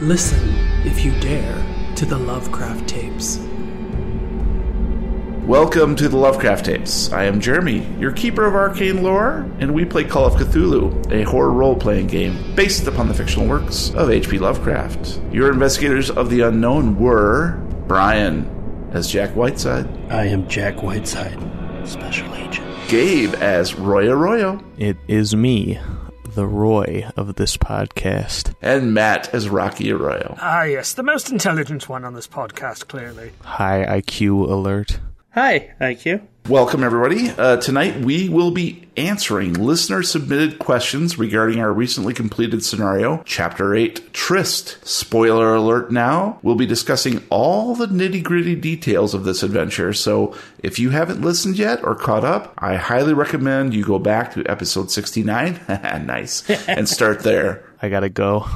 Listen, if you dare, to the Lovecraft tapes. Welcome to the Lovecraft Tapes. I am Jeremy, your keeper of arcane lore, and we play Call of Cthulhu, a horror role playing game based upon the fictional works of H.P. Lovecraft. Your investigators of the unknown were Brian as Jack Whiteside, I am Jack Whiteside, special agent. Gabe as Roy Arroyo, It is me, the Roy of this podcast. and Matt as Rocky Arroyo. Ah, yes, the most intelligent one on this podcast, clearly. High IQ alert. Hi, IQ. Welcome, everybody. Uh, tonight we will be answering listener submitted questions regarding our recently completed scenario, Chapter 8 Trist. Spoiler alert now, we'll be discussing all the nitty gritty details of this adventure, so if you haven't listened yet or caught up, I highly recommend you go back to episode 69. nice. and start there. I gotta go.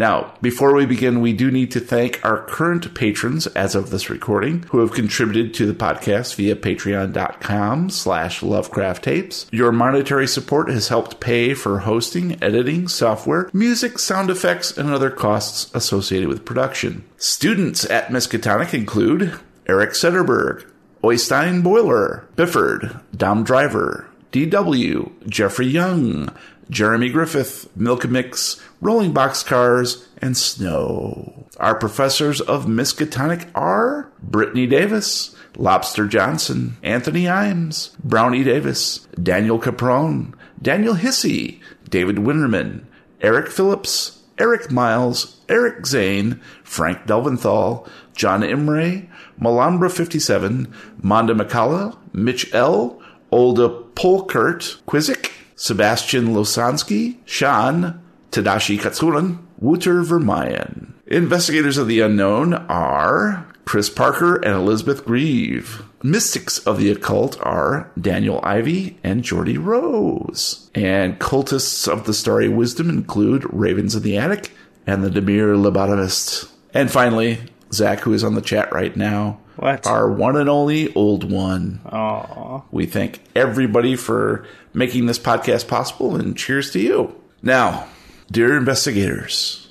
Now, before we begin, we do need to thank our current patrons as of this recording who have contributed to the podcast via patreon.com slash lovecraft tapes. Your monetary support has helped pay for hosting, editing, software, music, sound effects, and other costs associated with production. Students at Miskatonic include Eric Sederberg, Oystein Boiler, Bifford, Dom Driver, DW, Jeffrey Young, Jeremy Griffith, Milkamix, Rolling Boxcars, and Snow. Our professors of Miskatonic are Brittany Davis, Lobster Johnson, Anthony Imes, Brownie Davis, Daniel Caprone, Daniel Hissey, David Winterman, Eric Phillips, Eric Miles, Eric Zane, Frank Delventhal, John Imre, Malambra 57, Monda McCullough, Mitch L., Olda Polkert, Quizik, Sebastian Losansky, Sean, Tadashi Katsuran, Wouter Vermeyen. Investigators of the unknown are Chris Parker and Elizabeth Grieve. Mystics of the occult are Daniel Ivy and Jordy Rose. And cultists of the starry wisdom include Ravens in the Attic and the Demir Lobotomist. And finally, Zach, who is on the chat right now, What? our one and only old one. Aw. We thank everybody for making this podcast possible and cheers to you. Now, dear investigators,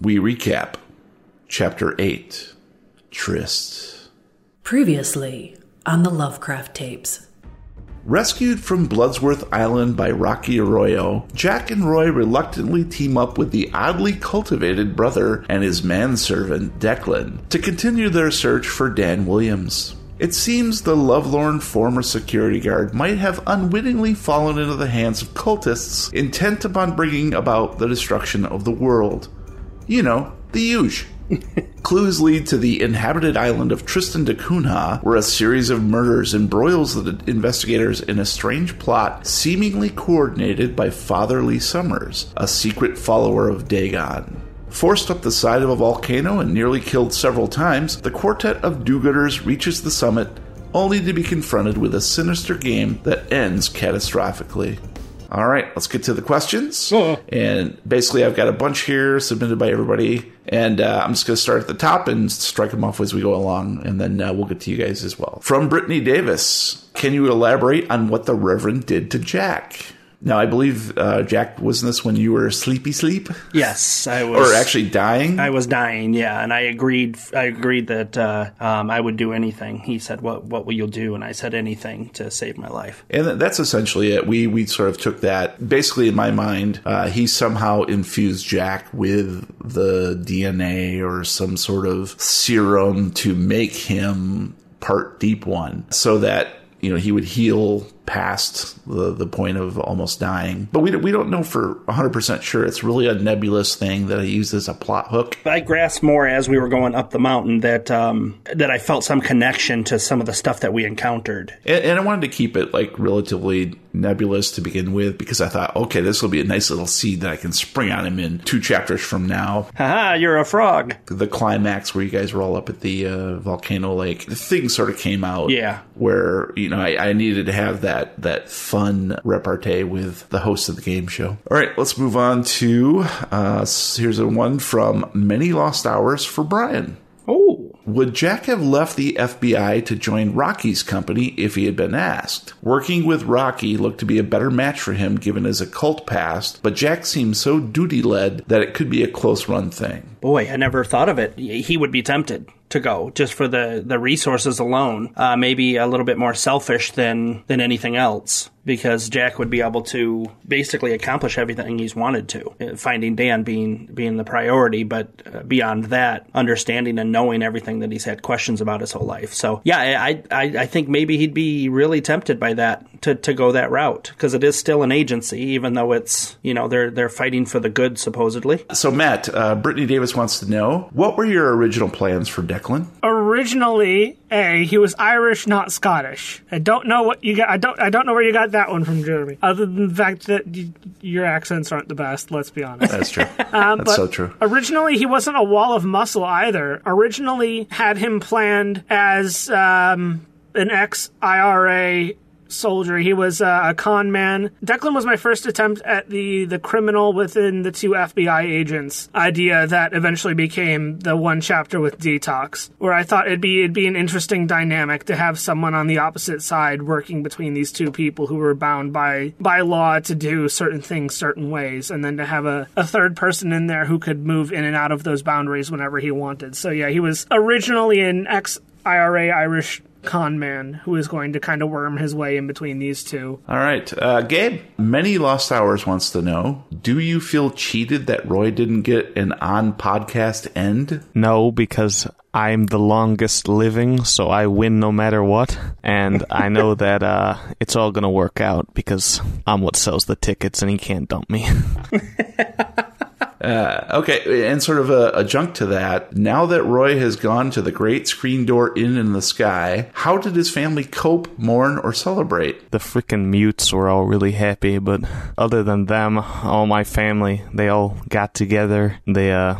we recap Chapter 8 Trist. Previously on the Lovecraft tapes. Rescued from Bloodsworth Island by Rocky Arroyo, Jack and Roy reluctantly team up with the oddly cultivated brother and his manservant, Declan, to continue their search for Dan Williams. It seems the lovelorn former security guard might have unwittingly fallen into the hands of cultists intent upon bringing about the destruction of the world. You know, the huge. Clues lead to the inhabited island of Tristan da Cunha, where a series of murders embroils the investigators in a strange plot seemingly coordinated by Father Lee Summers, a secret follower of Dagon. Forced up the side of a volcano and nearly killed several times, the quartet of do gooders reaches the summit, only to be confronted with a sinister game that ends catastrophically. All right, let's get to the questions. And basically, I've got a bunch here submitted by everybody, and uh, I'm just going to start at the top and strike them off as we go along, and then uh, we'll get to you guys as well. From Brittany Davis, can you elaborate on what the Reverend did to Jack? Now, I believe uh, Jack was in this when you were sleepy sleep, Yes, I was. or actually dying. I was dying. Yeah, and I agreed. I agreed that uh, um, I would do anything. He said, "What What will you do?" And I said, "Anything to save my life." And that's essentially it. We we sort of took that. Basically, in my mind, uh, he somehow infused Jack with the DNA or some sort of serum to make him part Deep One, so that you know he would heal past the the point of almost dying. But we don't, we don't know for 100 percent sure. It's really a nebulous thing that I used as a plot hook. I grasped more as we were going up the mountain that um, that I felt some connection to some of the stuff that we encountered. And, and I wanted to keep it like relatively nebulous to begin with because I thought, okay, this will be a nice little seed that I can spring on him in two chapters from now. Haha, you're a frog. The climax where you guys were all up at the uh, volcano lake, the thing sort of came out. Yeah. Where you know I, I needed to have that that fun repartee with the host of the game show. All right, let's move on to uh, here's a one from Many Lost Hours for Brian. Oh, Would Jack have left the FBI to join Rocky's company if he had been asked? Working with Rocky looked to be a better match for him given his occult past, but Jack seemed so duty led that it could be a close run thing. Boy, I never thought of it. He would be tempted to go just for the the resources alone. Uh, maybe a little bit more selfish than than anything else because Jack would be able to basically accomplish everything he's wanted to. Uh, Finding Dan being being the priority, but uh, beyond that, understanding and knowing everything that he's had questions about his whole life. So yeah, I I, I think maybe he'd be really tempted by that to, to go that route because it is still an agency, even though it's you know they're they're fighting for the good supposedly. So, Matt, uh, Brittany Davis wants to know what were your original plans for Declan? Originally, A, he was Irish, not Scottish. I don't know what you got. I don't. I don't know where you got that one from, Jeremy. Other than the fact that y- your accents aren't the best. Let's be honest. That's true. Um, That's but so true. Originally, he wasn't a wall of muscle either. Originally, had him planned as um, an ex IRA soldier. He was uh, a con man. Declan was my first attempt at the the criminal within the two FBI agents idea that eventually became the one chapter with Detox, where I thought it'd be it'd be an interesting dynamic to have someone on the opposite side working between these two people who were bound by by law to do certain things certain ways, and then to have a, a third person in there who could move in and out of those boundaries whenever he wanted. So yeah, he was originally an ex IRA Irish con man who is going to kind of worm his way in between these two. All right. Uh, Gabe, Many Lost Hours wants to know Do you feel cheated that Roy didn't get an on podcast end? No, because I'm the longest living, so I win no matter what. And I know that uh, it's all going to work out because I'm what sells the tickets and he can't dump me. Okay, and sort of a adjunct to that, now that Roy has gone to the great screen door in in the sky, how did his family cope, mourn, or celebrate? the freaking mutes were all really happy, but other than them, all my family, they all got together. They uh,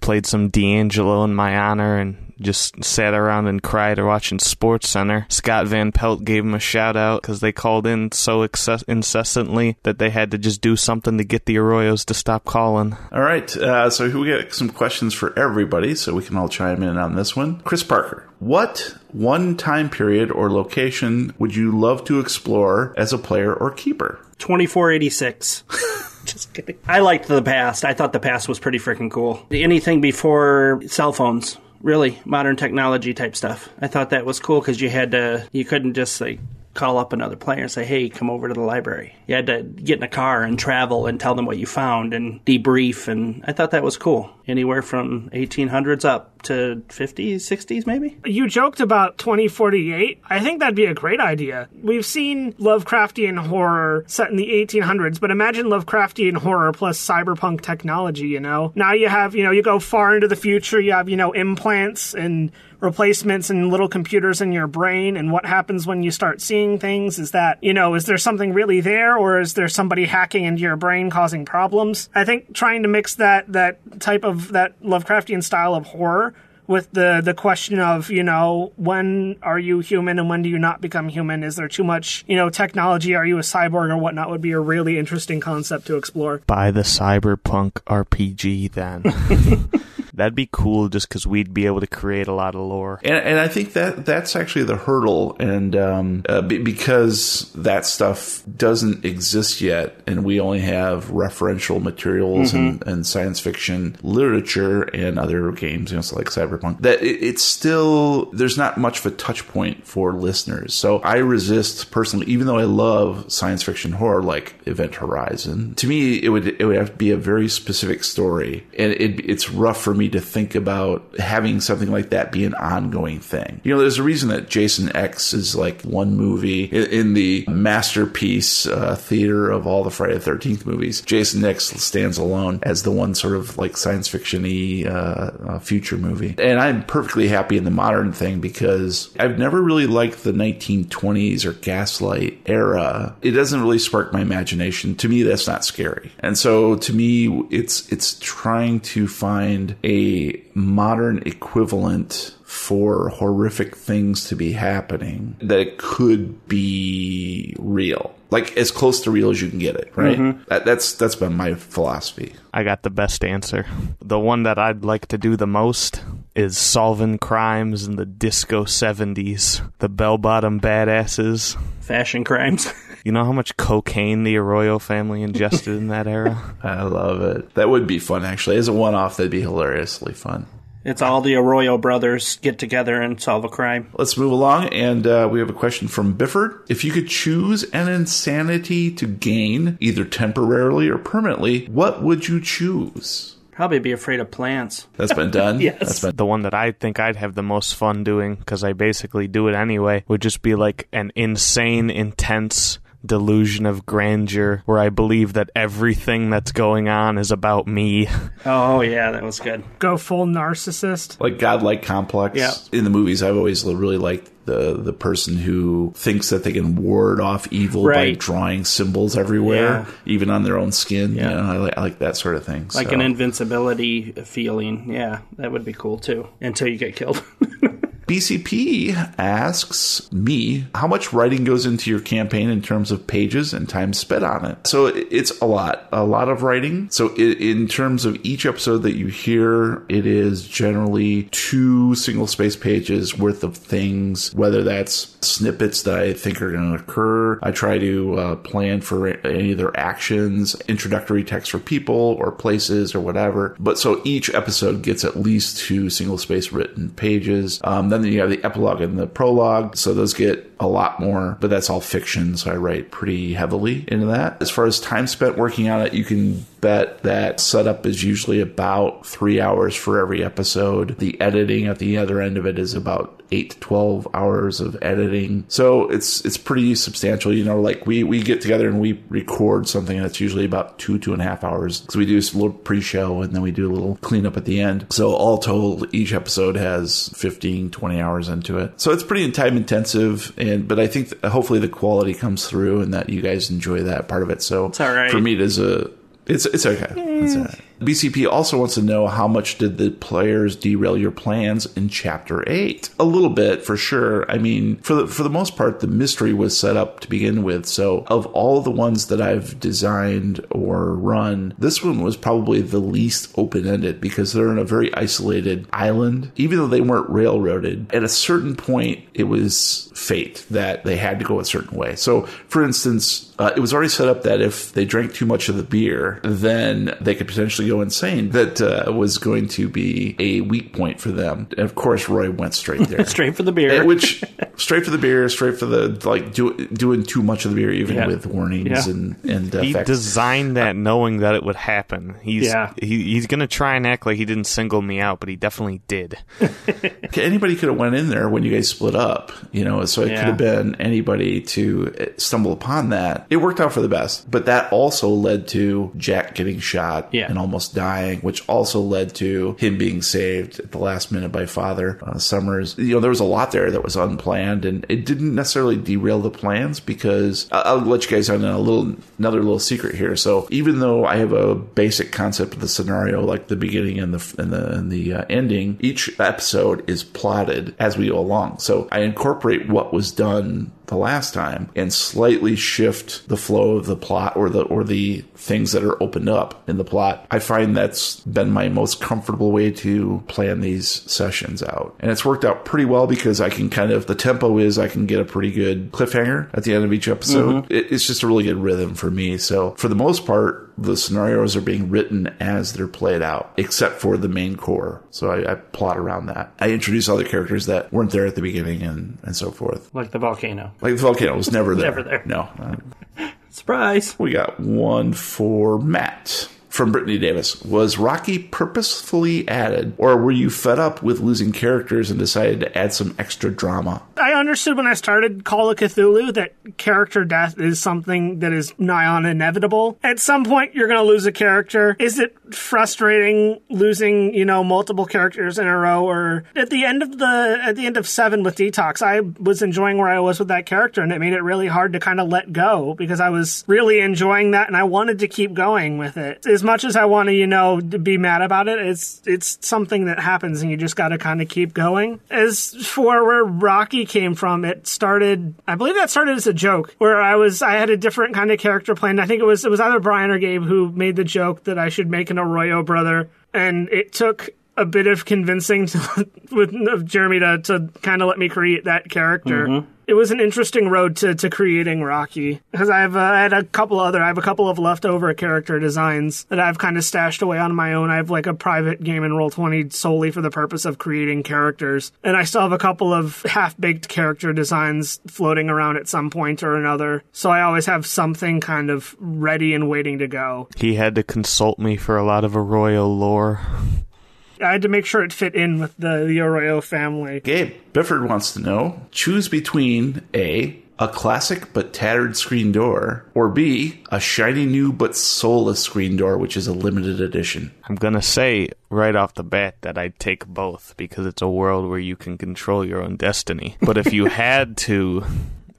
played some D'Angelo in my honor and just sat around and cried or watching Sports Center. Scott Van Pelt gave him a shout out because they called in so excess- incessantly that they had to just do something to get the Arroyos to stop calling. All right, uh, so here we got some questions for everybody, so we can all chime in on this one. Chris Parker, what one time period or location would you love to explore as a player or keeper? 2486. Just kidding. I liked the past. I thought the past was pretty freaking cool. Anything before cell phones, really modern technology type stuff. I thought that was cool because you had to, you couldn't just like call up another player and say, "Hey, come over to the library." You had to get in a car and travel and tell them what you found and debrief. And I thought that was cool. Anywhere from 1800s up to 50s, 60s, maybe. You joked about 2048. I think that'd be a great idea. We've seen Lovecraftian horror set in the 1800s, but imagine Lovecraftian horror plus cyberpunk technology, you know? Now you have, you know, you go far into the future, you have, you know, implants and replacements and little computers in your brain and what happens when you start seeing things is that you know is there something really there or is there somebody hacking into your brain causing problems i think trying to mix that that type of that lovecraftian style of horror with the the question of you know when are you human and when do you not become human? Is there too much you know technology? Are you a cyborg or whatnot? Would be a really interesting concept to explore. Buy the Cyberpunk RPG then. That'd be cool just because we'd be able to create a lot of lore. And, and I think that that's actually the hurdle, and um, uh, be- because that stuff doesn't exist yet, and we only have referential materials and, and science fiction literature and other games, you know, so like Cyberpunk. That it, it's still there's not much of a touch point for listeners. So I resist personally, even though I love science fiction horror like Event Horizon. To me, it would it would have to be a very specific story, and it, it's rough for me to think about having something like that be an ongoing thing. You know, there's a reason that Jason X is like one movie in, the masterpiece uh, theater of all the Friday the Thirteenth movies. Jason X stands alone as the one sort of like science fiction-y uh, uh, future movie, and I'm perfectly happy in the modern thing because I've never really liked the 1920s or Gaslight era. It doesn't really spark my imagination. To me, that's not scary, and so to me, it's it's trying to find a modern equivalent for horrific things to be happening that it could be real like as close to real as you can get it right mm-hmm. that, that's that's been my philosophy I got the best answer. The one that I'd like to do the most is solving crimes in the disco 70s. The bell bottom badasses. Fashion crimes. You know how much cocaine the Arroyo family ingested in that era? I love it. That would be fun, actually. As a one off, that'd be hilariously fun. it's all the Arroyo brothers get together and solve a crime. Let's move along, and uh, we have a question from Bifford. If you could choose an insanity to gain, either temporarily or permanently, what would you choose? Probably be afraid of plants. That's been done. Yes. That's been The one that I think I'd have the most fun doing, because I basically do it anyway, would just be like an insane, intense delusion of grandeur where I believe that everything that's going on is about me. Oh yeah, that was good. Go full narcissist. like godlike complex. Yeah. In the movies, I've always really liked the the person who thinks that they can ward off evil by drawing symbols everywhere, Yeah. even on their own skin. Yeah. You know, I, like, I like that sort of thing. Like So- an invincibility feeling. Yeah, that would be cool too. Until you get killed. BCP asks me how much writing goes into your campaign in terms of pages and time spent on it. So it's a lot, a lot of writing. So in terms of each episode that you hear, it is generally two single space pages worth of things, whether that's snippets that I think are going to occur. I try to uh, plan for any of their actions, introductory text for people or places or whatever. But so each episode gets at least two single space written pages. Um, then you have the epilogue and the prologue. So those get a lot more, but that's all fiction. So I write pretty heavily into that. As far as time spent working on it, you can bet that setup is usually about three hours for every episode. The editing at the other end of it is about eight to twelve hours of editing. So it's it's pretty substantial. You know, like we we get together and we record something that's usually about two two and a half hours. So we do a little pre-show and then we do a little cleanup at the end. So all told, each episode has 15, 20 hours into it. So it's pretty time intensive. And but I think that hopefully the quality comes through and that you guys enjoy that part of it. So It's all right. for me, it is a it's it's okay. It's all right. BCP also wants to know how much did the players derail your plans in chapter eight? A little bit for sure. I mean, for the for the most part, the mystery was set up to begin with. So of all the ones that I've designed or run, this one was probably the least open ended because they're in a very isolated island. Even though they weren't railroaded, at a certain point, it was fate that they had to go a certain way. So, for instance, uh, it was already set up that if they drank too much of the beer, then they could potentially go insane. That uh, was going to be a weak point for them. And of course, Roy went straight there. Straight for the beer. Uh, Which straight for the beer, straight for the like do, doing too much of the beer, even Yeah. with warnings Yeah. and and uh, He effects. designed that knowing that it would happen. He's Yeah. he, he's gonna try and act like he didn't single me out, but he definitely did. anybody could have went in there when you guys split up, you know. So it Yeah. could have been anybody to uh, stumble upon that. It worked out for the best, but that also led to Jack getting shot Yeah. and almost dying, which also led to him being saved at the last minute by Father uh, Summers. You know, there was a lot there that was unplanned, and it didn't necessarily derail the plans because I- I'll let you guys on a little another little secret here. So even though I have a basic concept of the scenario, like the beginning and the and the and the uh, ending, each episode is plotted as we go along. So I incorporate what was done the last time and slightly shift the flow of the plot or the or the things that are opened up in the plot. I find that's been my most comfortable way to plan these sessions out. And it's worked out pretty well because I can kind of the tempo is I can get a pretty good cliffhanger at the end of each episode. Mm-hmm. It, it's just a really good rhythm for me. So for the most part, the scenarios are being written as they're played out, except for the main core. So I, I plot around that. I introduce other characters that weren't there at the beginning and, and so forth. like the volcano. Like the volcano was never there. Never there. No. Uh, Surprise. we got one for Matt from Brittany Davis. Was Rocky purposefully added, or were you fed up with losing characters and decided to add some extra drama? I understood when I started Call of Cthulhu that character death is something that is nigh on inevitable. At some point, you're going to lose a character. Is it frustrating losing, you know, multiple characters in a row? Or at the end of the at the end of seven with Detox, I was enjoying where I was with that character, and it made it really hard to kind of let go because I was really enjoying that, and I wanted to keep going with it. As much as I want to, you know, be mad about it, it's it's something that happens, and you just got to kind of keep going. As for where Rocky came from, it started. I believe that started as a joke where I was I had a different kind of character planned. I think it was it was either Brian or Gabe who made the joke that I should make an Arroyo brother, and it took a bit of convincing to, with of Jeremy to, to kind of let me create that character. Mm-hmm. It was an interesting road to, to creating Rocky because I've uh, I had a couple other I have a couple of leftover character designs that I've kind of stashed away on my own. I have like a private game in Roll Twenty solely for the purpose of creating characters, and I still have a couple of half baked character designs floating around at some point or another. So I always have something kind of ready and waiting to go. He had to consult me for a lot of Arroyo lore. I had to make sure it fit in with the, the Arroyo family. Gabe Bifford wants to know choose between A. A classic but tattered screen door, or B. A shiny new but soulless screen door, which is a limited edition. I'm gonna say right off the bat that I'd take both because it's a world where you can control your own destiny. But if you had to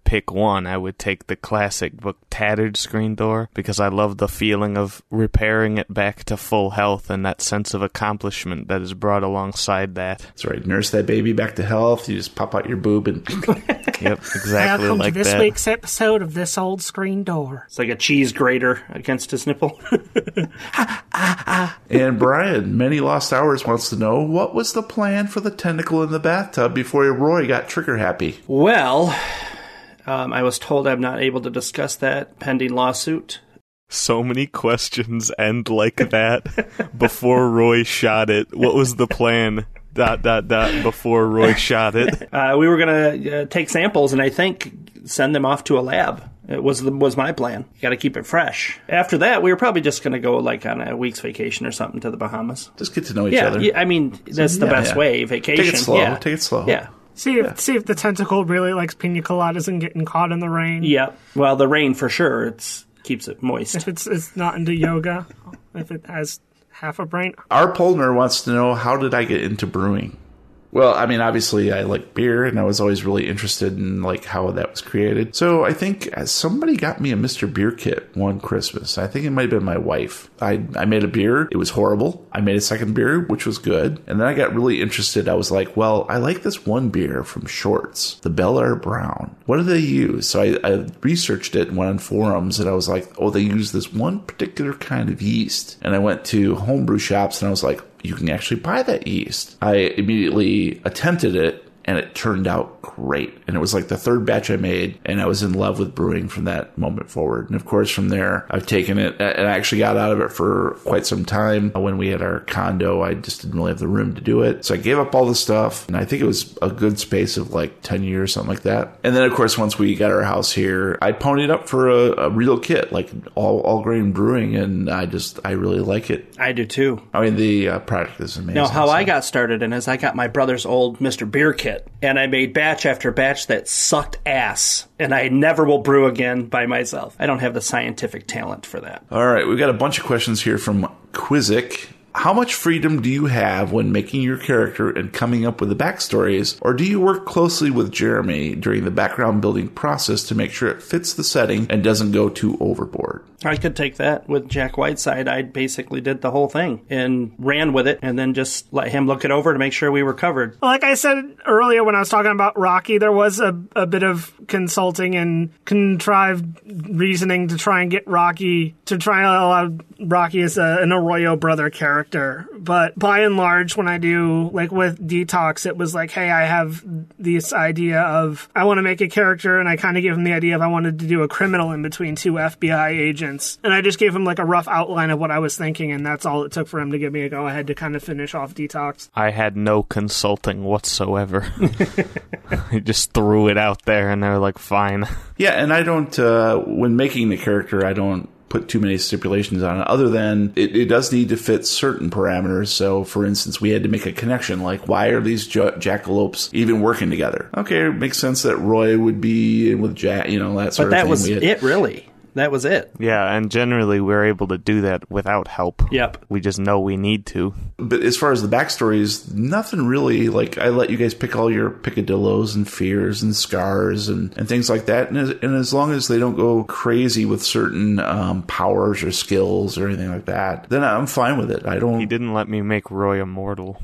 pick one, I would take the classic book tattered screen door because I love the feeling of repairing it back to full health and that sense of accomplishment that is brought alongside that. That's right. Nurse that baby back to health. You just pop out your boob and Yep, exactly Welcome like to this that. week's episode of This Old Screen Door. It's like a cheese grater against his nipple. And Brian, many lost hours, wants to know what was the plan for the tentacle in the bathtub before Roy got trigger happy. well, um, I was told I'm not able to discuss that pending lawsuit. So many questions end like that before Roy shot it. What was the plan? Dot dot dot before Roy shot it. Uh, we were going to uh, take samples and I think send them off to a lab. It was the, was my plan. You got to keep it fresh. After that, we were probably just going to go like on a week's vacation or something to the Bahamas. Just get to know each Yeah, other. yeah, I mean that's the Yeah, best yeah. way. Vacation. Take it slow. Yeah. Take it slow. Yeah. See if see if the tentacle really likes pina coladas and getting caught in the rain. Yeah. Well, the rain for sure. It's keeps it moist. If it's it's not into yoga, if it has half a brain. Our Polner wants to know how did I get into brewing? Well, I mean, obviously, I like beer, and I was always really interested in like how that was created. So I think uh, somebody got me a Mr. Beer kit one Christmas. I think it might have been my wife. I I made a beer. It was horrible. I made a second beer, which was good, and then I got really interested. I was like, well, I like this one beer from Shorts, the Bellaire Brown. What do they use? So I, I researched it and went on forums, and I was like, oh, they use this one particular kind of yeast. And I went to homebrew shops, and I was like you can actually buy that yeast. I immediately attempted it and it turned out great. And it was like the third batch I made, and I was in love with brewing from that moment forward. And of course, from there, I've taken it, and I actually got out of it for quite some time. When we had our condo, I just didn't really have the room to do it. So I gave up all the stuff, and I think it was a good space of like 10 years, something like that. And then, of course, once we got our house here, I ponied up for a, a real kit, like all, all grain brewing, and I just, I really like it. I do too. I mean, the uh, product is amazing. Now, how so. I got started in is I got my brother's old Mr. Beer kit, and I made batch after batch that sucked ass, and I never will brew again by myself. I don't have the scientific talent for that. All right, we've got a bunch of questions here from Quizzic. How much freedom do you have when making your character and coming up with the backstories, or do you work closely with Jeremy during the background building process to make sure it fits the setting and doesn't go too overboard? I could take that with Jack Whiteside. I basically did the whole thing and ran with it, and then just let him look it over to make sure we were covered. Like I said earlier when I was talking about Rocky, there was a, a bit of consulting and contrived reasoning to try and get Rocky to try and allow Rocky as a, an Arroyo brother character. But by and large, when I do like with Detox, it was like, hey, I have this idea of I want to make a character, and I kind of gave him the idea of I wanted to do a criminal in between two FBI agents, and I just gave him like a rough outline of what I was thinking, and that's all it took for him to give me a go ahead to kind of finish off Detox. I had no consulting whatsoever. I just threw it out there and they were like, fine. Yeah, and I don't, uh, when making the character, I don't put too many stipulations on it other than it, it does need to fit certain parameters. So, for instance, we had to make a connection like, why are these ja- jackalopes even working together? Okay, it makes sense that Roy would be in with Jack, you know, that sort But of that thing. was had- it, really. That was it. Yeah, and generally we're able to do that without help. Yep. We just know we need to. But as far as the backstories, nothing really. Like I let you guys pick all your picadillos and fears and scars and, and things like that. And as, and as long as they don't go crazy with certain um, powers or skills or anything like that, then I'm fine with it. I don't. He didn't let me make Roy immortal.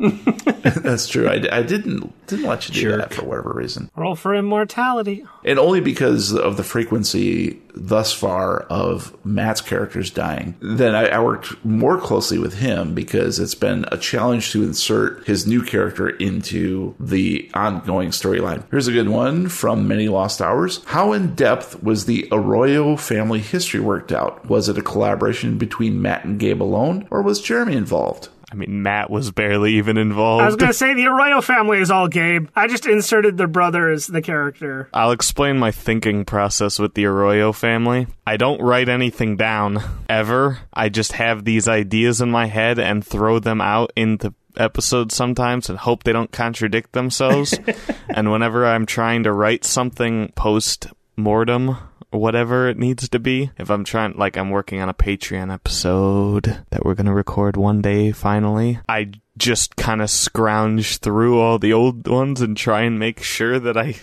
That's true. I, I didn't didn't let you do Jerk. that for whatever reason, Roll for immortality. and only because of the frequency thus far of Matt's characters dying. Then I, I worked more closely with him because it's been a challenge to insert his new character into the ongoing storyline. Here's a good one from Many Lost Hours. How in depth was the Arroyo family history worked out? Was it a collaboration between Matt and Gabe alone, or was Jeremy involved? I mean, Matt was barely even involved. I was going to say the Arroyo family is all Gabe. I just inserted their brother as the character. I'll explain my thinking process with the Arroyo family. I don't write anything down ever. I just have these ideas in my head and throw them out into episodes sometimes and hope they don't contradict themselves. and whenever I'm trying to write something post mortem or whatever it needs to be, if I'm trying like I'm working on a Patreon episode that we're going to record one day finally, I just kind of scrounge through all the old ones and try and make sure that I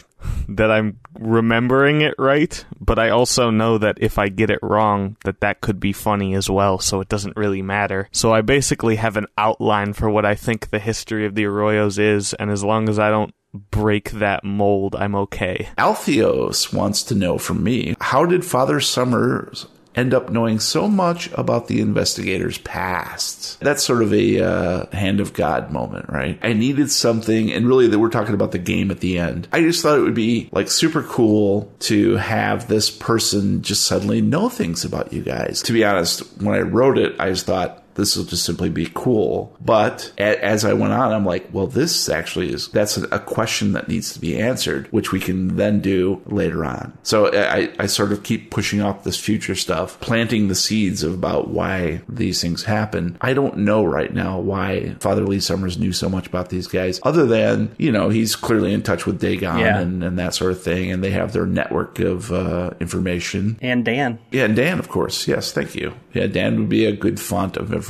that I'm remembering it right, but I also know that if I get it wrong, that that could be funny as well, so it doesn't really matter. So I basically have an outline for what I think the history of the Arroyos is, and as long as I don't break that mold, I'm okay. Altheos wants to know from me how did Father Summers end up knowing so much about the investigator's past? That's sort of a uh, hand of God moment, right? I needed something, and really, that we're talking about the game at the end. I just thought it would be like super cool to have this person just suddenly know things about you guys. To be honest, when I wrote it, I just thought, this will just simply be cool. But a- as I went on, I'm like, well, this actually is that's a, question that needs to be answered, which we can then do later on. So I, I sort of keep pushing off this future stuff, planting the seeds about why these things happen. I don't know right now why Father Lee Summers knew so much about these guys, other than you know he's clearly in touch with Dagon Yeah. and, and that sort of thing, and they have their network of uh, information. And Dan. Yeah, and Dan, of course. Yes, thank you. Yeah, Dan would be a good font of information,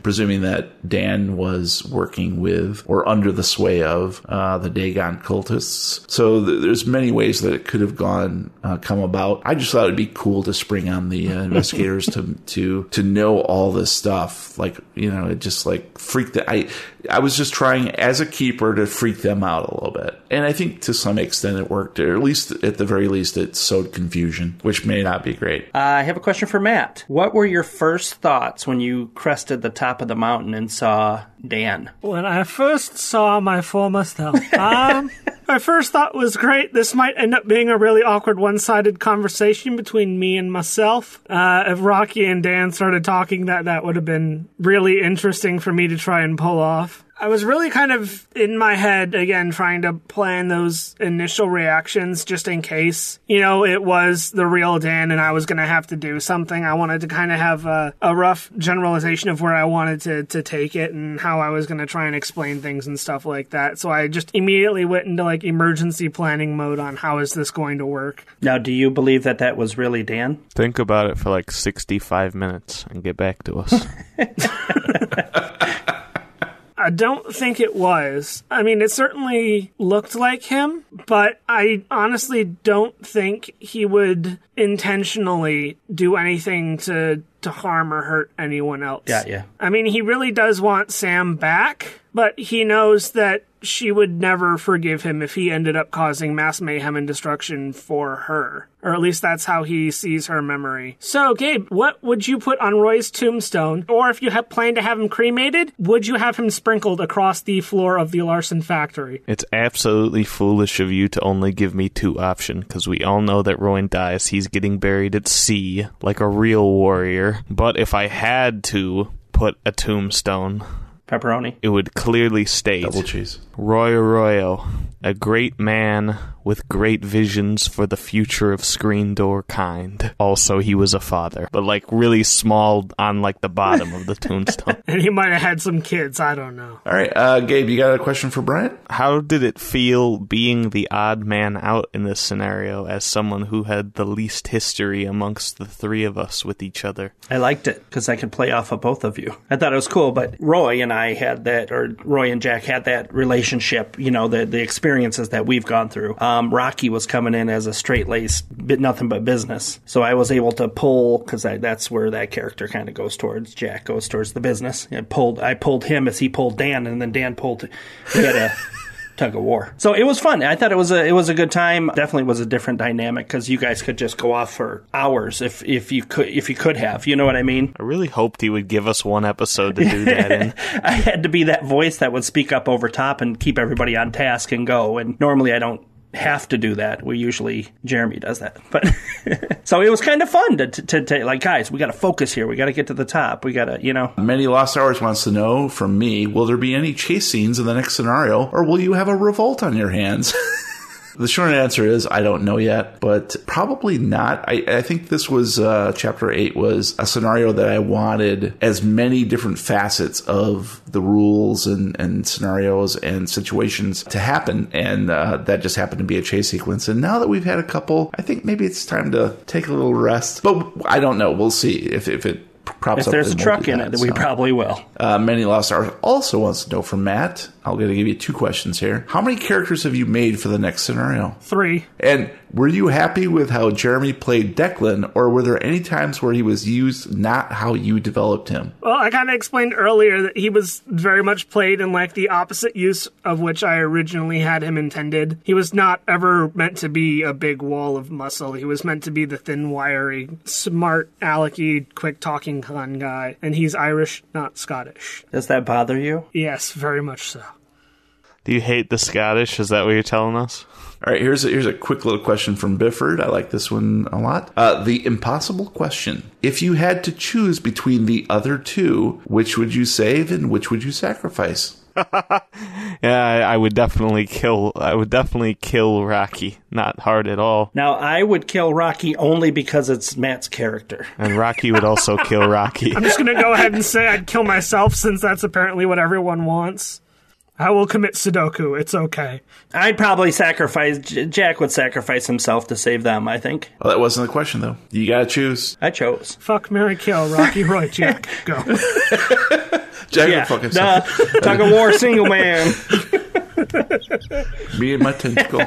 presuming that Dan was working with or under the sway of uh, the Dagon cultists. So th- there's many ways that it could have gone, uh, come about. I just thought it'd be cool to spring on the uh, investigators to to to know all this stuff. Like you know, it just like freaked. The, I I was just trying as a keeper to freak them out a little bit, and I think to some extent it worked. Or at least at the very least, it sowed confusion, which may not be great. Uh, I have a question for Matt. What were your first thoughts when you crested the top of the mountain and saw Dan? When I first saw my former self, um, my first thought was great. This might end up being a really awkward one-sided conversation between me and myself. Uh, if Rocky and Dan started talking, that that would have been really interesting for me to try and pull off. I was really kind of in my head again, trying to plan those initial reactions just in case, you know, it was the real Dan and I was going to have to do something. I wanted to kind of have a, a rough generalization of where I wanted to, to take it and how I was going to try and explain things and stuff like that. So I just immediately went into like emergency planning mode on how is this going to work. Now, do you believe that that was really Dan? Think about it for like 65 minutes and get back to us. I don't think it was. I mean, it certainly looked like him, but I honestly don't think he would intentionally do anything to to harm or hurt anyone else. Yeah, yeah. I mean, he really does want Sam back, but he knows that she would never forgive him if he ended up causing mass mayhem and destruction for her. Or at least that's how he sees her memory. So, Gabe, what would you put on Roy's tombstone? Or if you had planned to have him cremated, would you have him sprinkled across the floor of the Larson factory? It's absolutely foolish of you to only give me two options, because we all know that Roy dies. He's getting buried at sea, like a real warrior. But if I had to put a tombstone, Pepperoni. it would clearly state Double cheese. Roy Arroyo, a great man with great visions for the future of screen door kind. Also, he was a father, but like really small on like the bottom of the tombstone. And he might have had some kids, I don't know. All right, uh, Gabe, you got a question for Brian? How did it feel being the odd man out in this scenario as someone who had the least history amongst the three of us with each other? I liked it because I could play off of both of you. I thought it was cool, but Roy and I had that, or Roy and Jack had that relationship. You know, the the experiences that we've gone through. Um, Rocky was coming in as a straight laced, nothing but business. So I was able to pull because that's where that character kind of goes towards. Jack goes towards the business. I pulled I pulled him as he pulled Dan, and then Dan pulled. Had a tug of war. So it was fun. I thought it was a it was a good time. Definitely was a different dynamic because you guys could just go off for hours if if you could if you could have. You know what I mean? I really hoped he would give us one episode to do that in. I had to be that voice that would speak up over top and keep everybody on task and go. And normally I don't have to do that. We usually Jeremy does that, but so it was kind of fun to, to, to like guys. We got to focus here. We got to get to the top. We got to you know. Many Lost Hours wants to know from me: Will there be any chase scenes in the next scenario, or will you have a revolt on your hands? The short answer is I don't know yet, but probably not. I, I think this was uh, chapter eight was a scenario that I wanted as many different facets of the rules and, and scenarios and situations to happen, and uh, that just happened to be a chase sequence. And now that we've had a couple, I think maybe it's time to take a little rest. But I don't know. We'll see if if it props If up. there's a then we'll truck in that, it, we probably will. Uh, Many Lost Hours also wants to know from Matt. I'm going to give you two questions here. How many characters have you made for the next scenario? Three. And were you happy with how Jeremy played Declan, or were there any times where he was used not how you developed him? Well, I kind of explained earlier that he was very much played in like the opposite use of which I originally had him intended. He was not ever meant to be a big wall of muscle. He was meant to be the thin, wiry, smart, alecky, quick talking con guy. And he's Irish, not Scottish. Does that bother you? Yes, very much so. Do you hate the Scottish? Is that what you're telling us? All right, here's a, here's a quick little question from Bifford. I like this one a lot. Uh, the impossible question: If you had to choose between the other two, which would you save and which would you sacrifice? Yeah, I, I would definitely kill. I would definitely kill Rocky. Not hard at all. Now I would kill Rocky only because it's Matt's character. And Rocky would also kill Rocky. I'm just gonna go ahead and say I'd kill myself since that's apparently what everyone wants. I will commit Sudoku. It's okay. I'd probably sacrifice. J- Jack would sacrifice himself to save them. I think. Well, that wasn't the question though. You got to choose. I chose. Fuck Mary Kill, Rocky Roy Jack. Go. Jack Yeah, would fucking nah, tug of war, single man. Me and my tentacle.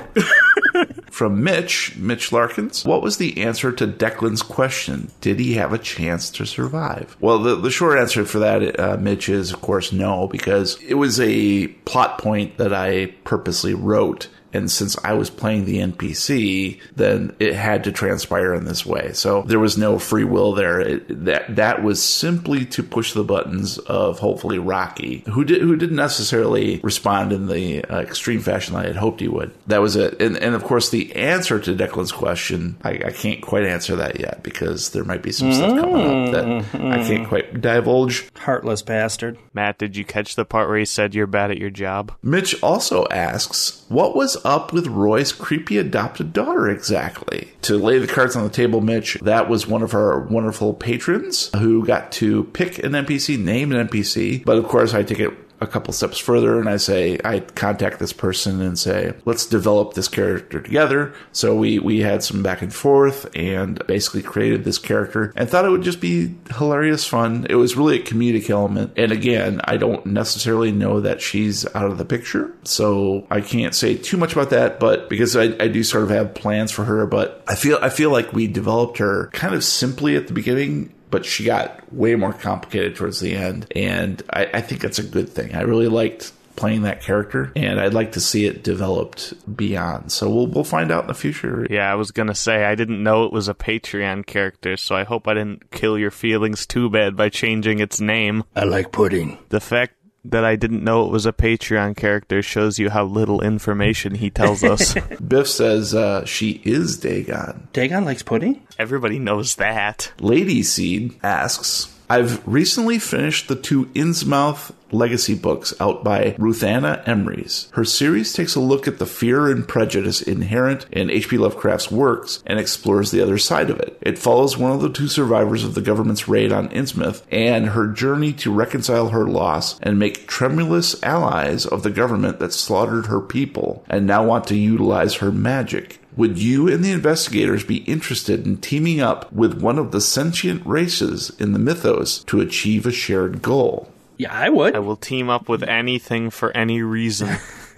From Mitch, Mitch Larkins. What was the answer to Declan's question? Did he have a chance to survive? Well, the, the short answer for that, uh, Mitch, is of course no, because it was a plot point that I purposely wrote. And since I was playing the NPC, then it had to transpire in this way. So there was no free will there. It, that that was simply to push the buttons of hopefully Rocky, who did who didn't necessarily respond in the uh, extreme fashion that I had hoped he would. That was it. And, and of course, the answer to Declan's question, I, I can't quite answer that yet because there might be some stuff coming up that I can't quite divulge. Heartless bastard. Matt, did you catch the part where he said you're bad at your job? Mitch also asks, what was up with Roy's creepy adopted daughter exactly? To lay the cards on the table, Mitch, that was one of our wonderful patrons who got to pick an NPC, name an NPC. But of course, I take it a couple steps further and I say, I contact this person and say, let's develop this character together. So we, we had some back and forth and basically created this character and thought it would just be hilarious fun. It was really a comedic element. And again, I don't necessarily know that she's out of the picture. So I can't say too much about that, but because I, I do sort of have plans for her, but I feel, I feel like we developed her kind of simply at the beginning but she got way more complicated towards the end. And I, I think that's a good thing. I really liked playing that character, and I'd like to see it developed beyond. So we'll we'll find out in the future. Yeah, I was gonna say I didn't know it was a Patreon character, so I hope I didn't kill your feelings too bad by changing its name. I like pudding. The fact that I didn't know it was a Patreon character shows you how little information he tells us. Biff says uh, she is Dagon. Dagon likes pudding. Everybody knows that. Lady Seed asks, I've recently finished the two Innsmouth legacy books out by Ruthanna Emrys. Her series takes a look at the fear and prejudice inherent in H.P. Lovecraft's works and explores the other side of it. It follows one of the two survivors of the government's raid on Innsmouth and her journey to reconcile her loss and make tremulous allies of the government that slaughtered her people and now want to utilize her magic. Would you and the investigators be interested in teaming up with one of the sentient races in the mythos to achieve a shared goal? Yeah, I would. I will team up with anything for any reason.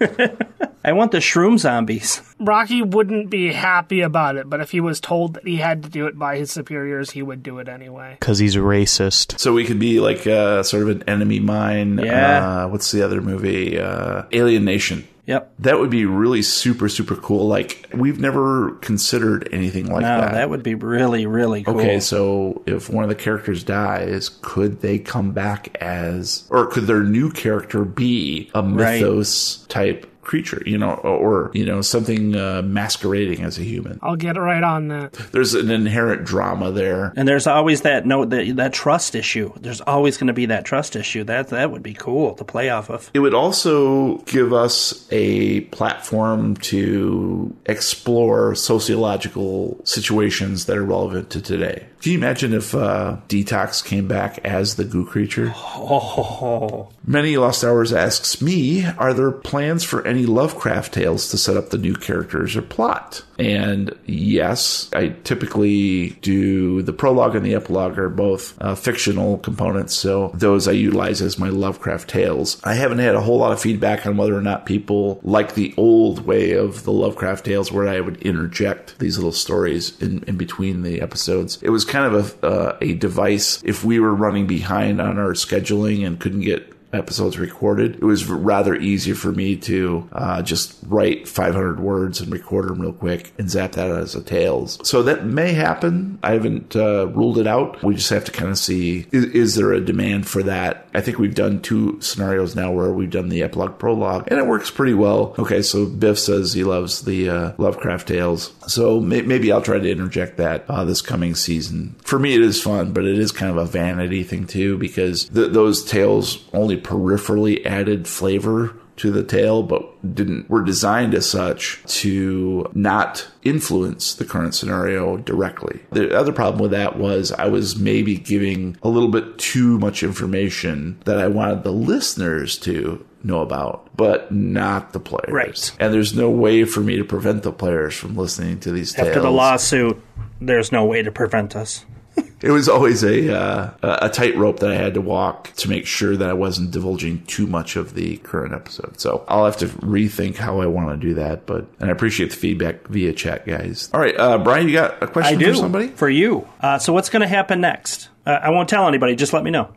I want the shroom zombies. Rocky wouldn't be happy about it, but if he was told that he had to do it by his superiors, he would do it anyway. Because he's racist. So we could be like uh, sort of an enemy mine. Yeah. Uh, what's the other movie? Uh, Alien Nation. Yep. That would be really super, super cool. Like, we've never considered anything like No, that. that would be really, really cool. Okay, so if one of the characters dies, could they come back as, or could their new character be a Right. mythos type creature, you know, or, you know, something uh, masquerading as a human? I'll get right on that. There's an inherent drama there. And there's always that no that, that trust issue. There's always going to be that trust issue. That that would be cool to play off of. It would also give us a platform to explore sociological situations that are relevant to today. Can you imagine if uh, Detox came back as the goo creature? Oh, Many Lost Hours asks me, are there plans for any Lovecraft tales to set up the new characters or plot? And yes, I typically do the prologue and the epilogue are both uh, fictional components, so those I utilize as my Lovecraft tales. I haven't had a whole lot of feedback on whether or not people like the old way of the Lovecraft tales where I would interject these little stories in, in between the episodes. It was kind of a, uh, a device if we were running behind on our scheduling and couldn't get episodes recorded, it was rather easy for me to uh, just write 500 words and record them real quick and zap that as a tales. So that may happen. I haven't uh, ruled it out. We just have to kind of see is, is there a demand for that? I think we've done two scenarios now where we've done the epilogue prologue and it works pretty well. Okay, so Biff says he loves the uh, Lovecraft tales. So may- maybe I'll try to interject that uh, this coming season. For me, it is fun, but it is kind of a vanity thing too because th- those tales only peripherally added flavor to the tale, but didn't were designed as such to not influence the current scenario directly. The other problem with that was I was maybe giving a little bit too much information that I wanted the listeners to know about, but not the players. Right. And there's no way for me to prevent the players from listening to these tales. after the lawsuit, there's no way to prevent us. It was always a uh, a tightrope that I had to walk to make sure that I wasn't divulging too much of the current episode. So I'll have to rethink how I want to do that. But and I appreciate the feedback via chat, guys. All right, uh, Brian, you got a question do for somebody? for you. Uh, so what's going to happen next? Uh, I won't tell anybody. Just let me know.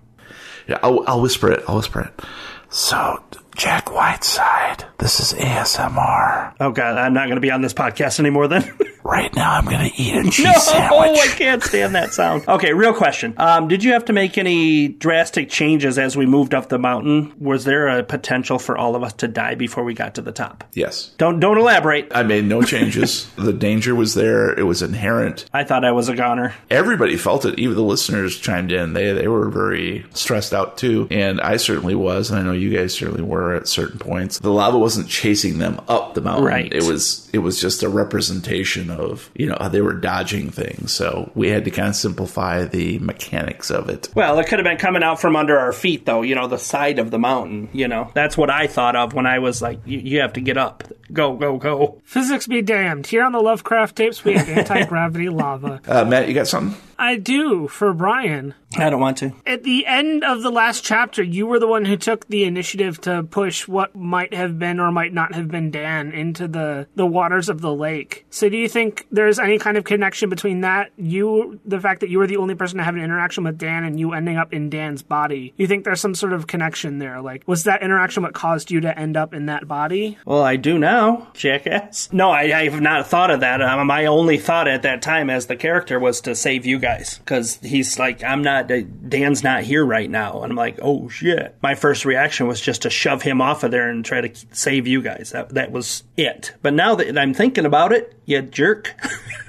Yeah, I'll, I'll whisper it. I'll whisper it. So Jack Whiteside, this is ASMR. Oh God, I'm not going to be on this podcast anymore. Then. Right now, I'm gonna eat a cheese No, sandwich. I can't stand that sound. Okay, real question. Um, did you have to make any drastic changes as we moved up the mountain? Was there a potential for all of us to die before we got to the top? Yes. Don't don't elaborate. I made no changes. the danger was there. It was inherent. I thought I was a goner. everybody felt it. Even the listeners chimed in. They they were very stressed out too, and I certainly was, and I know you guys certainly were at certain points. The lava wasn't chasing them up the mountain. Right. It was it was just a representation of you know they were dodging things. So we had to kind of simplify the mechanics of it. Well, it could have been coming out from under our feet, though. You know, the side of the mountain. You know, that's what I thought of when I was like, "You, you have to get up, go, go, go." Physics be damned. Here on the Lovecraft tapes, we have anti gravity lava. Uh, Matt, you got something? I do for Brian. I don't want to. At the end of the last chapter, you were the one who took the initiative to push what might have been or might not have been Dan into the, the waters of the lake. So do you think there's any kind of connection between that, you, the fact that you were the only person to have an interaction with Dan and you ending up in Dan's body? You think there's some sort of connection there? Like, was that interaction what caused you to end up in that body? Well, I do now, jackass. No, I, I have not thought of that. Um, my only thought at that time as the character was to save you guys. Because he's like, I'm not, uh, Dan's not here right now. And I'm like, oh shit. My first reaction was just to shove him off of there and try to save you guys. That, that was it. But now that I'm thinking about it, you jerk.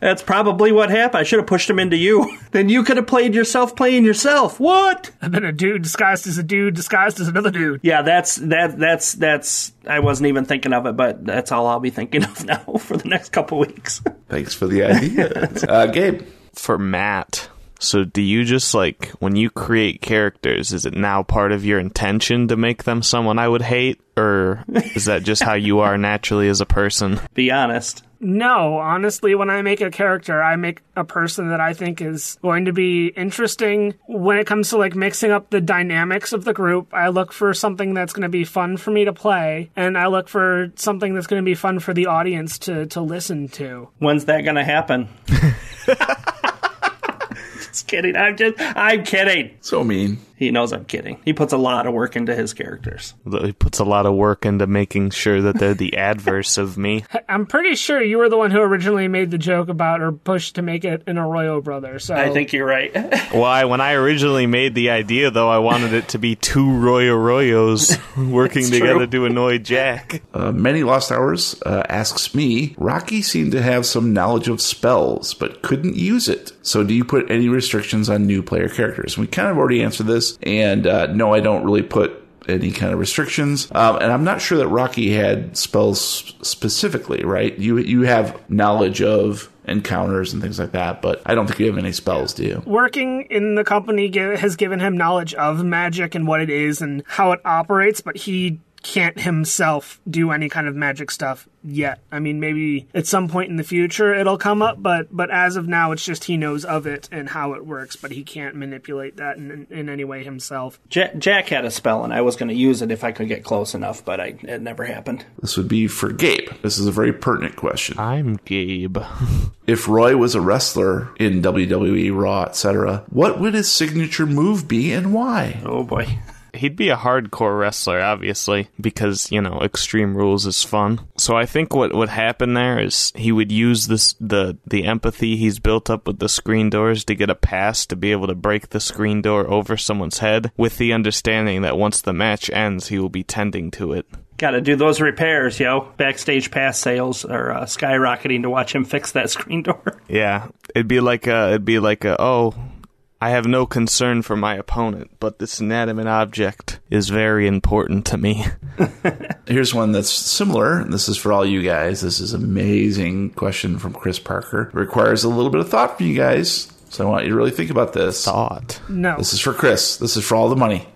That's probably what happened. I should have pushed him into you. Then you could have played yourself playing yourself. What? I've been a dude disguised as a dude disguised as another dude. Yeah, that's that that's that's I wasn't even thinking of it, but that's all I'll be thinking of now for the next couple weeks. Thanks for the idea, uh, Gabe. For Matt. So do you just like when you create characters, is it now part of your intention to make them someone I would hate? Or is that just how you are naturally as a person? be honest. No, honestly, when I make a character, I make a person that I think is going to be interesting. When it comes to like mixing up the dynamics of the group, I look for something that's going to be fun for me to play, and I look for something that's going to be fun for the audience to to listen to. When's that going to happen? just kidding. I'm just. I'm kidding. So mean. He knows I'm kidding. He puts a lot of work into his characters. He puts a lot of work into making sure that they're the adverse of me. I'm pretty sure you were the one who originally made the joke about or pushed to make it an Arroyo brother. So I think you're right. Why? When I originally made the idea, though, I wanted it to be two Roy Arroyos working together to annoy Jack. Uh, Many Lost Hours uh, asks me, Rocky seemed to have some knowledge of spells, but couldn't use it. So do you put any restrictions on new player characters? We kind of already answered this, and uh, no, I don't really put any kind of restrictions. Um, and I'm not sure that Rocky had spells specifically, right? You you have knowledge of encounters and things like that, but I don't think you have any spells, do you? working in the company has given him knowledge of magic and what it is and how it operates, but he can't himself do any kind of magic stuff yet. I mean, maybe at some point in the future it'll come up, but but as of now, it's just he knows of it and how it works, but he can't manipulate that in, in any way himself. Jack, Jack had a spell, and I was going to use it if I could get close enough, but I, it never happened. This would be for Gabe. This is a very pertinent question. I'm Gabe. If Roy was a wrestler in WWE, Raw, etc., what would his signature move be and why? Oh boy. He'd be a hardcore wrestler, obviously, because, you know, Extreme Rules is fun. So I think what would happen there is he would use this the the empathy he's built up with the screen doors to get a pass to be able to break the screen door over someone's head with the understanding that once the match ends, he will be tending to it. Got to do those repairs, yo. Backstage pass sales are uh, skyrocketing to watch him fix that screen door. Yeah, it'd be like a, it'd be like a, oh, I have no concern for my opponent, but this inanimate object is very important to me. Here's one that's similar. This is for all you guys. This is an amazing question from Chris Parker. It requires a little bit of thought from you guys. So I want you to really think about this. Thought. No. This is for Chris. This is for all the money.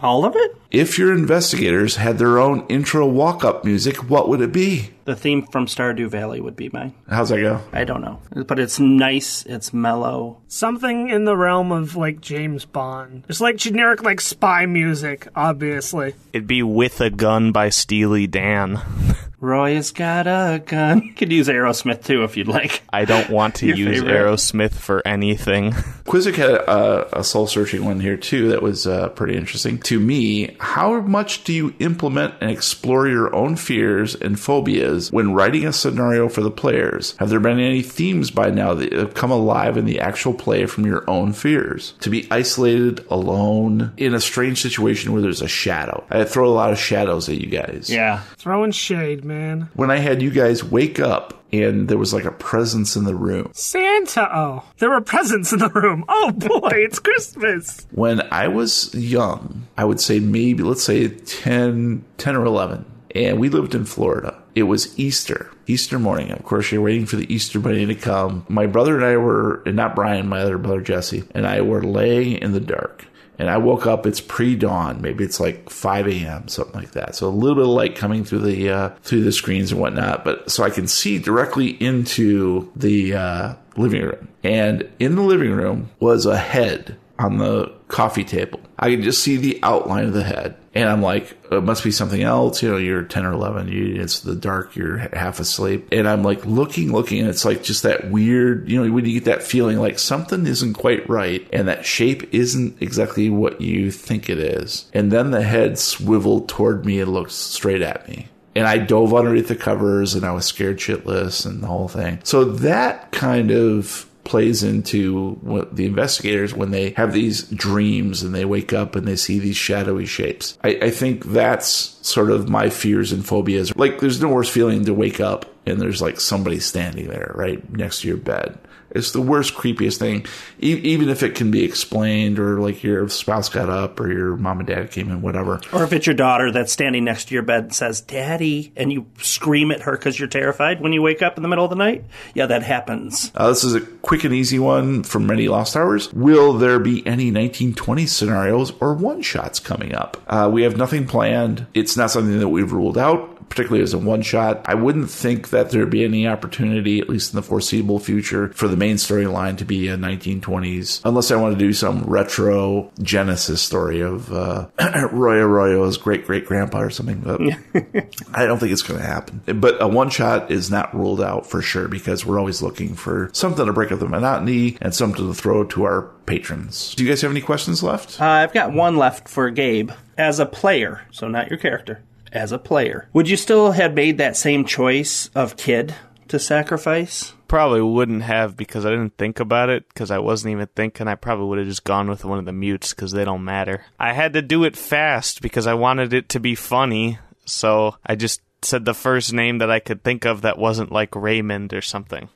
All of it? If your investigators had their own intro walk up music, what would it be? The theme from Stardew Valley would be mine. How's that go? I don't know. But it's nice, it's mellow. Something in the realm of like James Bond. It's like generic like spy music, obviously. It'd be With a Gun by Steely Dan. Roy has got a gun. You could use Aerosmith too if you'd like. I don't want to use favorite. Aerosmith for anything. Quizzic had a, a soul searching one here too that was uh, pretty interesting. To me, how much do you implement and explore your own fears and phobias when writing a scenario for the players? Have there been any themes by now that have come alive in the actual play from your own fears? To be isolated, alone, in a strange situation where there's a shadow. I throw a lot of shadows at you guys. Yeah. Throwing shade, man. When I had you guys wake up and there was like a presence in the room. Santa. Oh, there were presents in the room. Oh boy, it's Christmas. When I was young, I would say maybe, let's say 10, 10 or 11, and we lived in Florida. It was Easter, Easter morning. Of course, you're waiting for the Easter bunny to come. My brother and I were, and not Brian, my other brother Jesse, and I were laying in the dark. And I woke up. It's pre-dawn. Maybe it's like 5 a.m. something like that. So a little bit of light coming through the uh, through the screens and whatnot. But so I can see directly into the uh, living room. And in the living room was a head on the coffee table. I can just see the outline of the head. And I'm like, it must be something else. You know, you're 10 or 11, you, it's the dark, you're half asleep. And I'm like looking, looking, and it's like just that weird, you know, when you get that feeling like something isn't quite right and that shape isn't exactly what you think it is. And then the head swiveled toward me and looked straight at me and I dove underneath the covers and I was scared shitless and the whole thing. So that kind of plays into what the investigators when they have these dreams and they wake up and they see these shadowy shapes. I, I think that's sort of my fears and phobias. Like there's no worse feeling to wake up and there's like somebody standing there right next to your bed. It's the worst, creepiest thing. E- even if it can be explained, or like your spouse got up, or your mom and dad came in, whatever. Or if it's your daughter that's standing next to your bed and says, Daddy, and you scream at her because you're terrified when you wake up in the middle of the night. Yeah, that happens. Uh, this is a quick and easy one from many Lost Hours. Will there be any 1920 scenarios or one shots coming up? Uh, we have nothing planned. It's not something that we've ruled out, particularly as a one shot. I wouldn't think that there'd be any opportunity, at least in the foreseeable future, for the main storyline to be a 1920s, unless I want to do some retro Genesis story of uh, Roy Arroyo's great great grandpa or something. But I don't think it's going to happen. But a one shot is not ruled out for sure because we're always looking for something to break up the monotony and something to throw to our patrons. Do you guys have any questions left? Uh, I've got one left for Gabe. As a player, so not your character, as a player, would you still have made that same choice of kid to sacrifice? Probably wouldn't have because I didn't think about it because I wasn't even thinking. I probably would have just gone with one of the mutes because they don't matter. I had to do it fast because I wanted it to be funny, so I just said the first name that I could think of that wasn't like Raymond or something.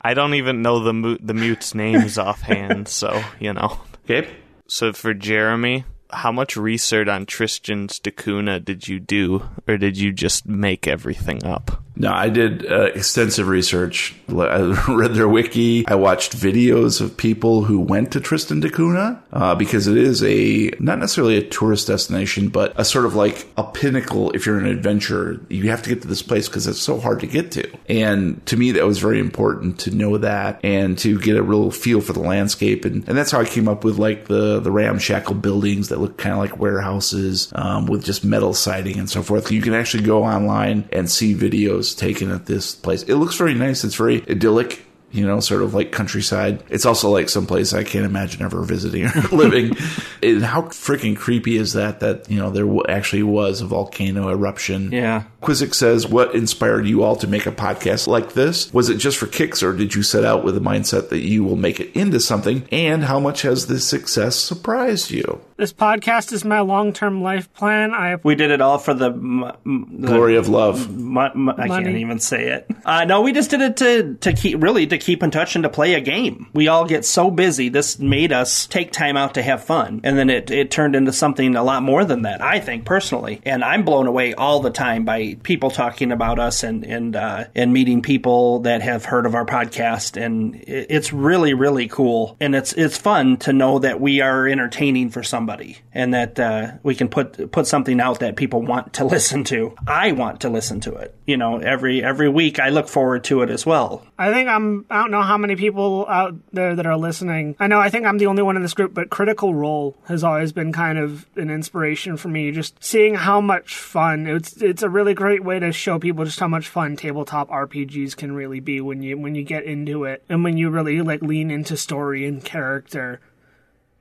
I don't even know the mu- the mutes' names offhand, so you know. Okay. So for Jeremy, how much research on Tristan's da Cunha did you do, or did you just make everything up? No, I did uh, extensive research. I read their wiki. I watched videos of people who went to Tristan da Cunha uh, because it is a not necessarily a tourist destination, but a sort of like a pinnacle. If you're an adventurer, you have to get to this place because it's so hard to get to. And to me, that was very important to know that and to get a real feel for the landscape. And, and that's how I came up with like the the ramshackle buildings that look kind of like warehouses um, with just metal siding and so forth. You can actually go online and see videos taken at this place. It looks very nice. It's very idyllic. You know, sort of like countryside. It's also like someplace I can't imagine ever visiting or living. and how freaking creepy is that? That you know there actually was a volcano eruption. Yeah. Quizzic says, "What inspired you all to make a podcast like this? Was it just for kicks, or did you set out with a mindset that you will make it into something? And how much has this success surprised you?" This podcast is my long term life plan. I We did it all for the, m- m- the Glory of love. Mo- mo- I can't even say it. Uh, no, we just did it to to keep really to keep in touch and to play a game. We all get so busy. This made us take time out to have fun, and then it it turned into something a lot more than that. I think personally, and I'm blown away all the time by people talking about us and and uh, and meeting people that have heard of our podcast, and it's really really cool, and it's it's fun to know that we are entertaining for somebody, and that uh, we can put put something out that people want to listen to. I want to listen to it. You know, every every week I look forward to it as well. I think I'm. I don't know how many people out there that are listening. I know. I think I'm the only one in this group, but Critical Role has always been kind of an inspiration for me. Just seeing how much fun it's. It's a really great way to show people just how much fun tabletop RPGs can really be when you when you get into it and when you really like lean into story and character.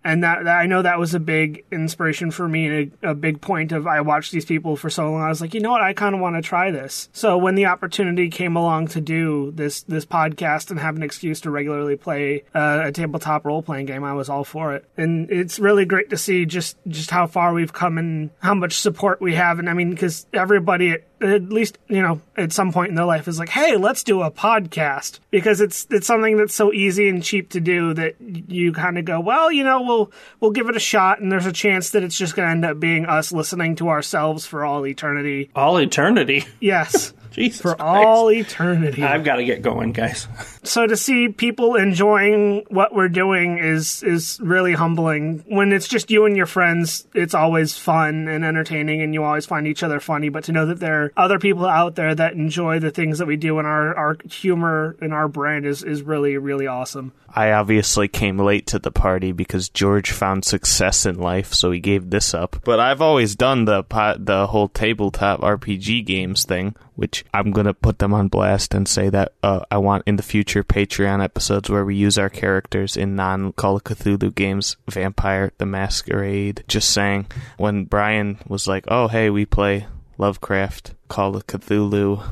And that, that I know that was a big inspiration for me and a, a big point of I watched these people for so long. I was like, you know what, I kind of want to try this. So when the opportunity came along to do this this podcast and have an excuse to regularly play uh, a tabletop role playing game, I was all for it. And it's really great to see just just how far we've come and how much support we have. And I mean, because everybody at at least you know at some point in their life is like hey let's do a podcast. Because it's it's something that's so easy and cheap to do that you kind of go well you know we'll we'll give it a shot and there's a chance that it's just going to end up being us listening to ourselves for all eternity. All eternity. yes Jesus for Christ. all eternity I've got to get going, guys. so to see people enjoying what we're doing is is really humbling when it's just you and your friends it's always fun and entertaining and you always find each other funny but to know that there are other people out there that enjoy the things that we do and our our humor and our brand is is really really awesome I obviously came late to the party because George found success in life, so he gave this up. But I've always done the po- the whole tabletop RPG games thing, which I'm gonna put them on blast and say that uh, I want in the future Patreon episodes where we use our characters in non Call of Cthulhu games, Vampire, The Masquerade. Just saying, when Brian was like, "Oh, hey, we play Lovecraft, Call of Cthulhu."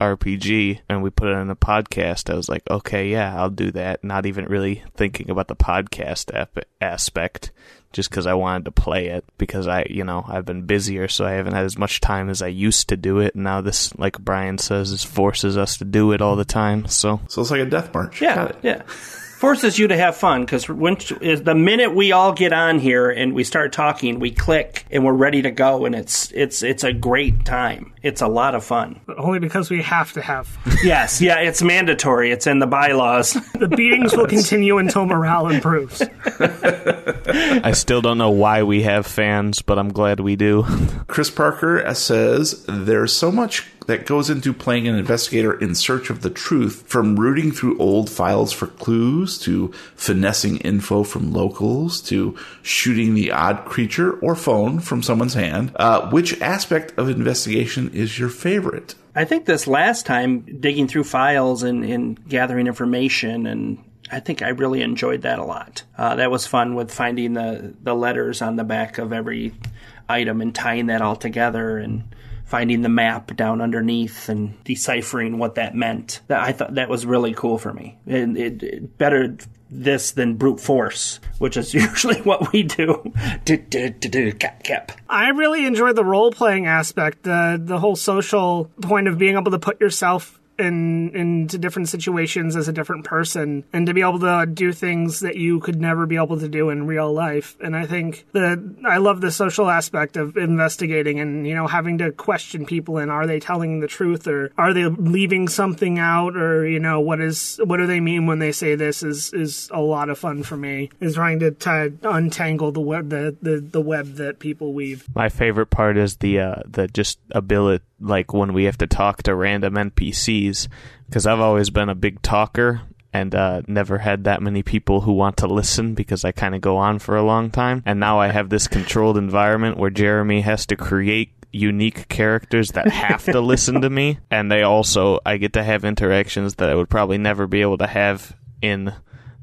RPG and we put it in a podcast, I was like, okay, yeah, I'll do that. Not even really thinking about the podcast ap- aspect, just because I wanted to play it. Because I, you know, I've been busier, so I haven't had as much time as I used to do it. And now this, like Brian says, this forces us to do it all the time. So So it's like a death march. Yeah, yeah. Forces you to have fun because when is the minute we all get on here and we start talking, we click and we're ready to go, and it's it's it's a great time. It's a lot of fun. But only because we have to have. yes, yeah, it's mandatory. It's in the bylaws. The beatings will continue until morale improves. I still don't know why we have fans, but I'm glad we do. Chris Parker says there's so much that goes into playing an investigator in search of the truth, from rooting through old files for clues to finessing info from locals to shooting the odd creature or phone from someone's hand. Uh, which aspect of investigation is your favorite? I think this last time, digging through files and, and gathering information and I think I really enjoyed that a lot. Uh, that was fun with finding the, the letters on the back of every item and tying that all together and finding the map down underneath and deciphering what that meant. That I thought that was really cool for me. And it, it better this than brute force, which is usually what we do. do, do, do, cap, cap. I really enjoyed the role playing aspect, the the whole social point of being able to put yourself in into different situations as a different person and to be able to do things that you could never be able to do in real life. And i think that i love the social aspect of investigating and you know having to question people and are they telling the truth or are they leaving something out or you know what is what do they mean when they say this is is a lot of fun for me is trying to, untangle the web the, the the web that people weave. My favorite part is the uh, the just ability, like when we have to talk to random NPCs, because I've always been a big talker and uh, never had that many people who want to listen because I kind of go on for a long time. And now I have this controlled environment where Jeremy has to create unique characters that have to listen to me, and they also I get to have interactions that I would probably never be able to have in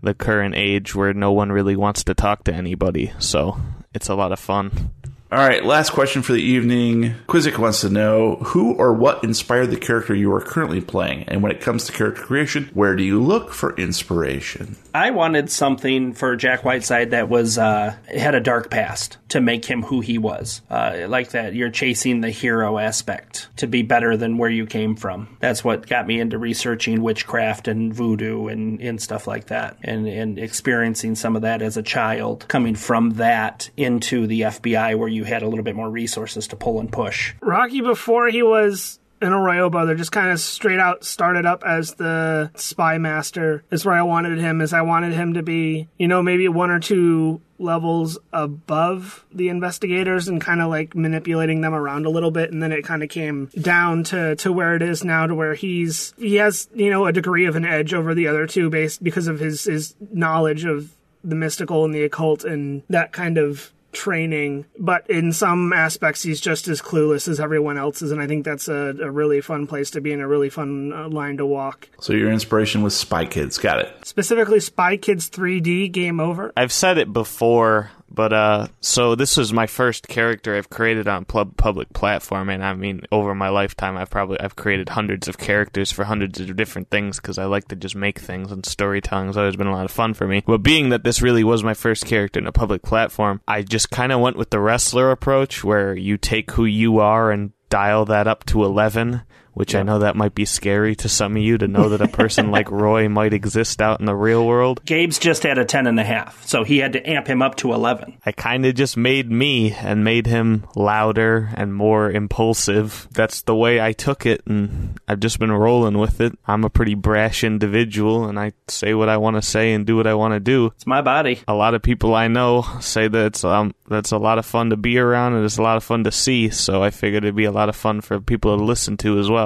the current age where no one really wants to talk to anybody. So it's a lot of fun. All right, last question for the evening. Quizzic wants to know who or what inspired the character you are currently playing, and when it comes to character creation, where do you look for inspiration? I wanted something for Jack Whiteside that was uh, had a dark past to make him who he was. Uh, like that, you're chasing the hero aspect to be better than where you came from. That's what got me into researching witchcraft and voodoo and, and stuff like that, and and experiencing some of that as a child, coming from that into the FBI where you had a little bit more resources to pull and push. Rocky before he was an Arroyo brother just kind of straight out started up as the spy master is where I wanted him is I wanted him to be, you know, maybe one or two levels above the investigators and kind of like manipulating them around a little bit and then it kind of came down to to where it is now to where he's he has, you know, a degree of an edge over the other two based because of his his knowledge of the mystical and the occult and that kind of training, but in some aspects he's just as clueless as everyone else is, and I think that's a, a really fun place to be and a really fun uh, line to walk. So your inspiration was Spy Kids. Got it. Specifically, Spy Kids 3D Game Over. I've said it before, but uh, so this was my first character I've created on pub- public platform, and I mean, over my lifetime, I've probably I've created hundreds of characters for hundreds of different things because I like to just make things, and storytelling's always been a lot of fun for me. But being that this really was my first character in a public platform, I just kind of went with the wrestler approach, where you take who you are and dial that up to eleven which I know that might be scary to some of you to know that a person like Roy might exist out in the real world. Gabe's just at a ten and a half, so he had to amp him up to eleven. I kind of just made me and made him louder and more impulsive. That's the way I took it, and I've just been rolling with it. I'm a pretty brash individual, and I say what I want to say and do what I want to do. It's my body. A lot of people I know say that it's um that's a lot of fun to be around and it's a lot of fun to see. So I figured it'd be a lot of fun for people to listen to as well.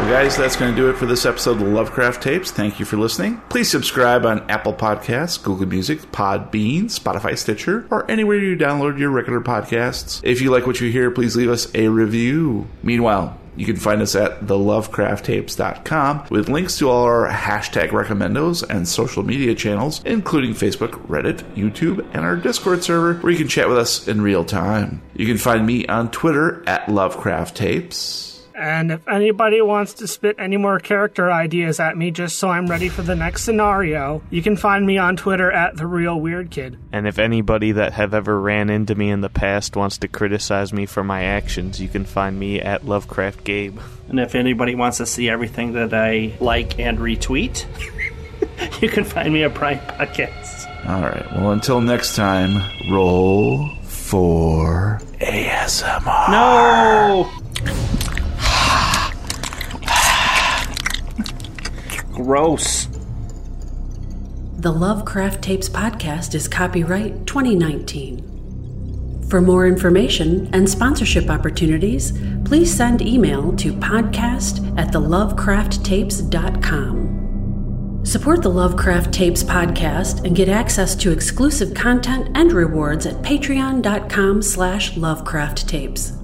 Well, guys, that's going to do it for this episode of Lovecraft Tapes. Thank you for listening. Please subscribe on Apple Podcasts, Google Music, Podbean, Spotify, Stitcher, or anywhere you download your regular podcasts. If you like what you hear, please leave us a review. Meanwhile, you can find us at thelovecrafttapes.com with links to all our hashtag recommendos and social media channels, including Facebook, Reddit, YouTube, and our Discord server where you can chat with us in real time. You can find me on Twitter at Lovecraft Tapes. And if anybody wants to spit any more character ideas at me just so I'm ready for the next scenario, you can find me on Twitter at The Real Weird Kid. And if anybody that have ever ran into me in the past wants to criticize me for my actions, you can find me at Lovecraft Gabe. And if anybody wants to see everything that I like and retweet, you can find me at Prime Podcasts. All right. Well, until next time, roll for ASMR. No! Gross. The Lovecraft Tapes podcast is copyright 2019. For more information and sponsorship opportunities, please send email to podcast at thelovecrafttapes.com. Support the Lovecraft Tapes podcast and get access to exclusive content and rewards at patreon.com slash lovecrafttapes.